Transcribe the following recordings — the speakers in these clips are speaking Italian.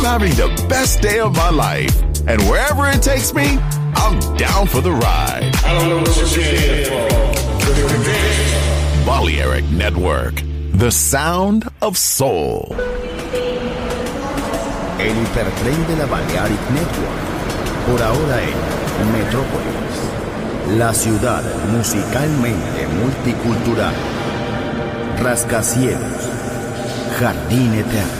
I'm having the best day of my life. And wherever it takes me, I'm down for the ride. I don't know what you're here for. Balearic Network, the sound of soul. El hipertren de la Balearic Network. Por ahora en Metrópolis. La ciudad musicalmente multicultural. Rascacielos. Jardín eterno.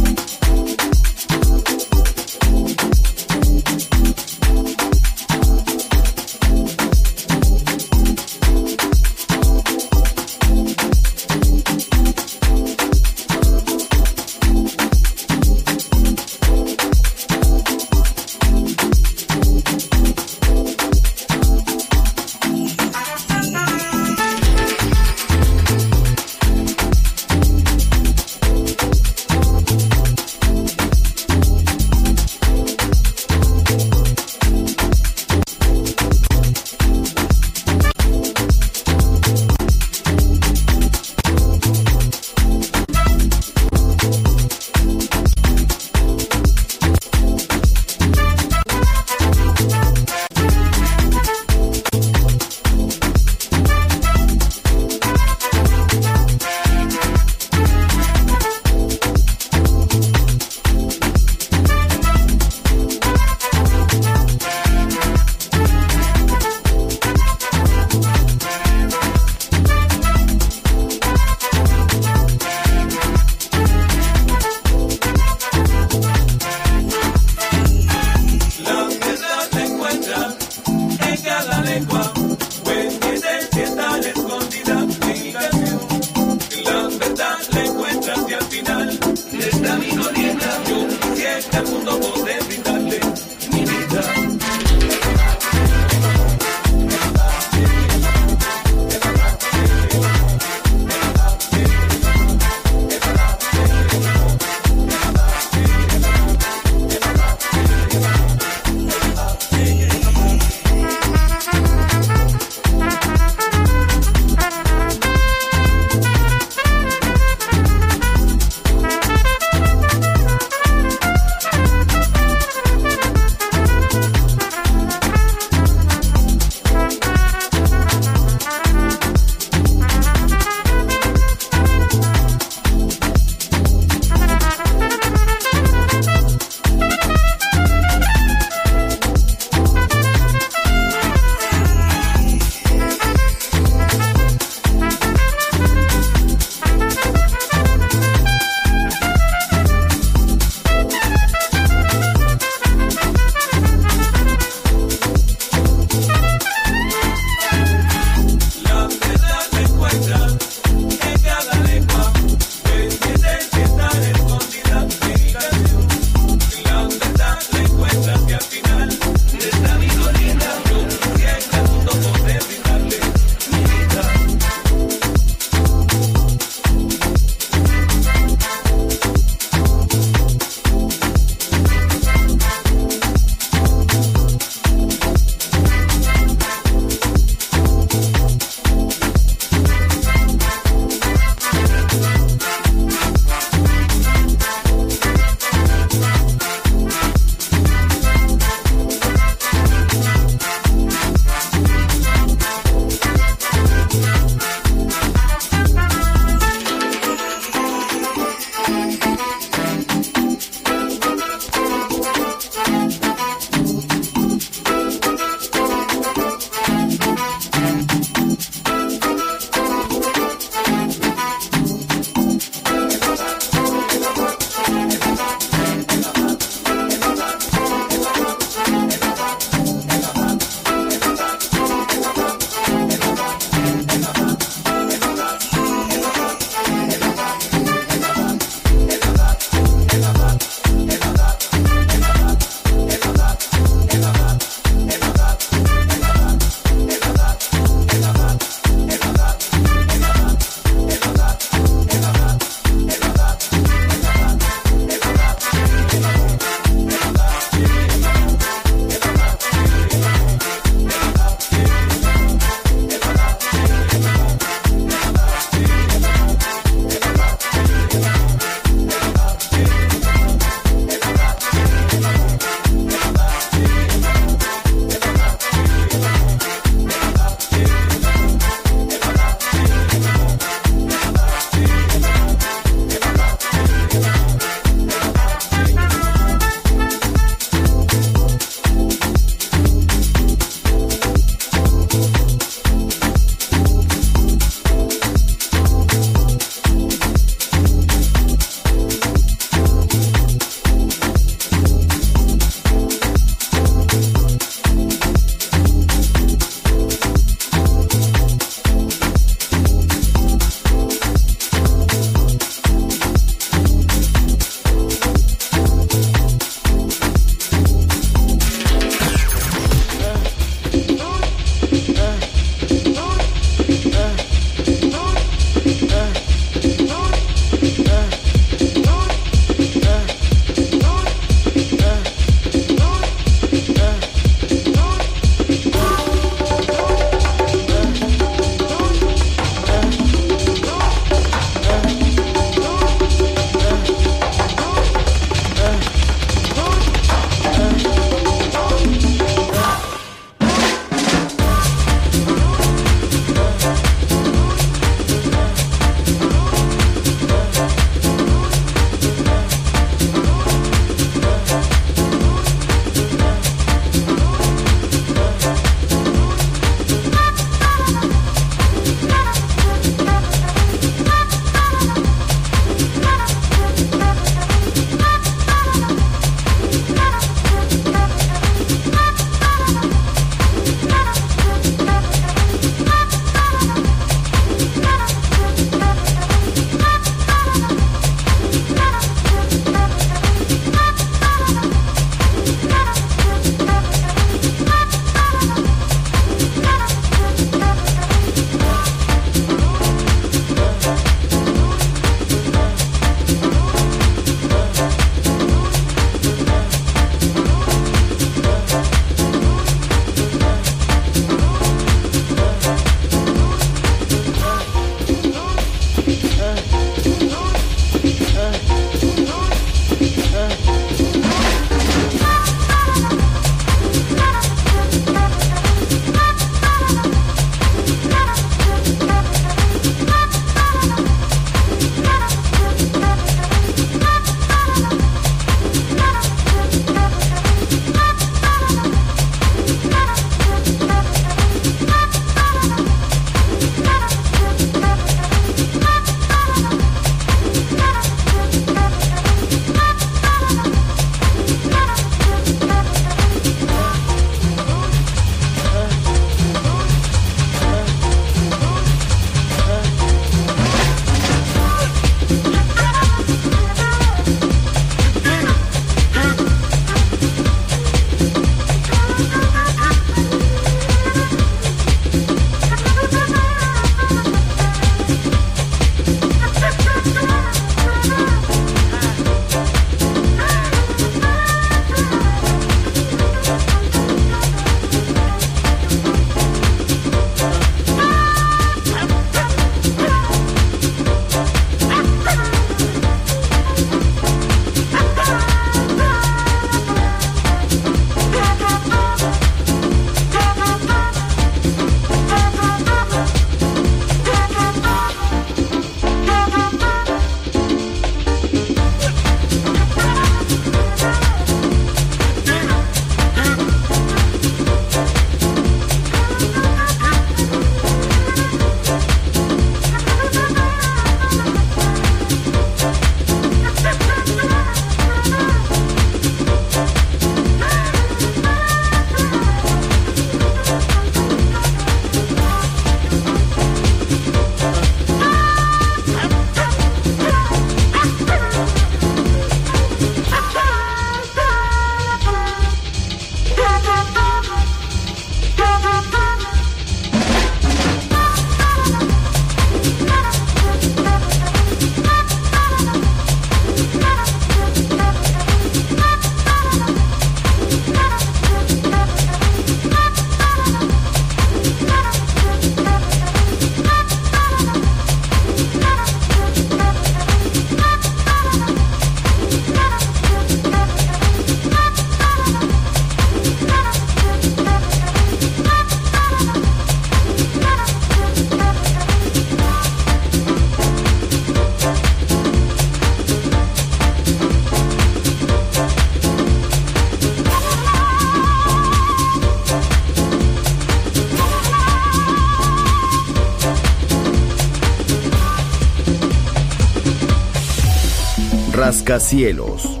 Rascacielos,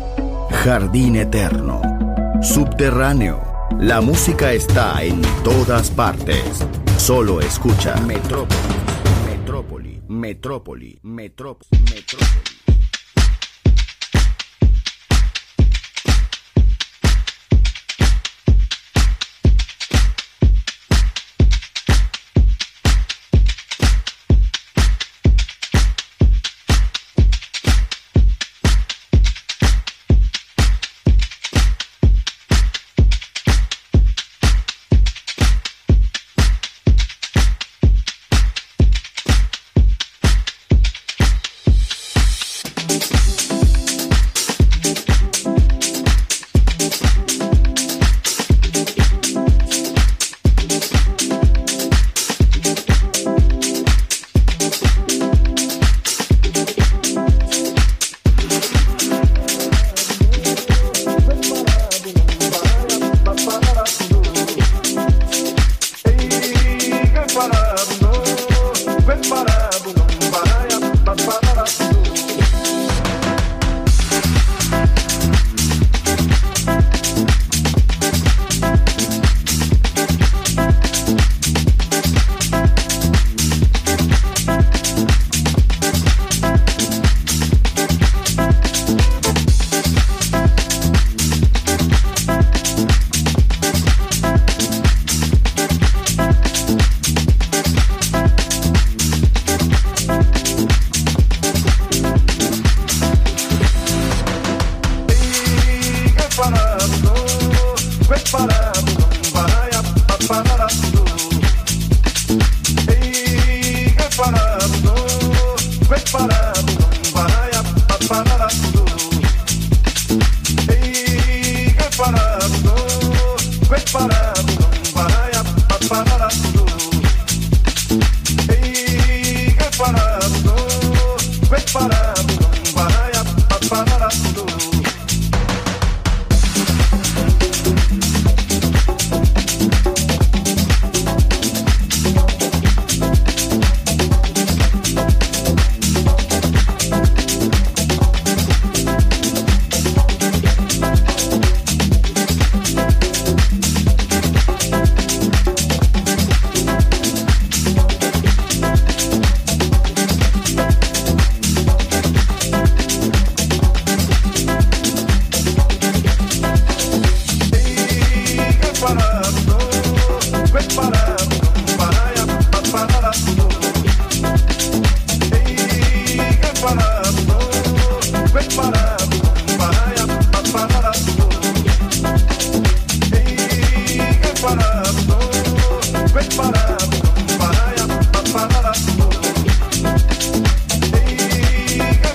jardín eterno, subterráneo. La música está en todas partes. Solo escucha Metrópoli, Metrópoli, Metrópoli, Metrópoli, Metrópoli.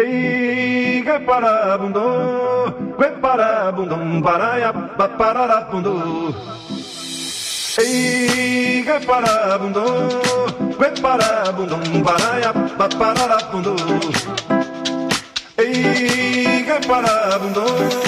Ei, para bundu, que para bundum, para ba para bundu. Piga para bundu, que para bundum, para ba para bundu. Piga para bundu.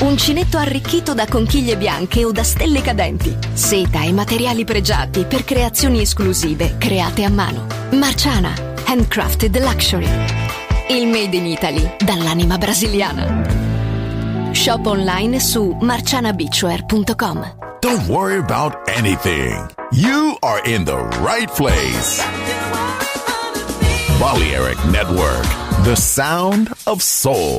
Uncinetto arricchito da conchiglie bianche o da stelle cadenti. Seta e materiali pregiati per creazioni esclusive create a mano. Marciana, handcrafted luxury. Il made in Italy dall'anima brasiliana. Shop online su marcianabeachwear.com. Don't worry about anything. You are in the right place. Balearic Network, the sound of soul.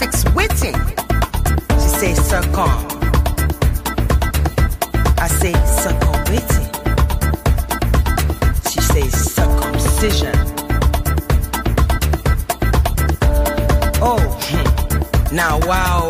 Fix waiting. She say, suck. I say, suck waiting. She say, circumcision. Oh, hmm. now wow.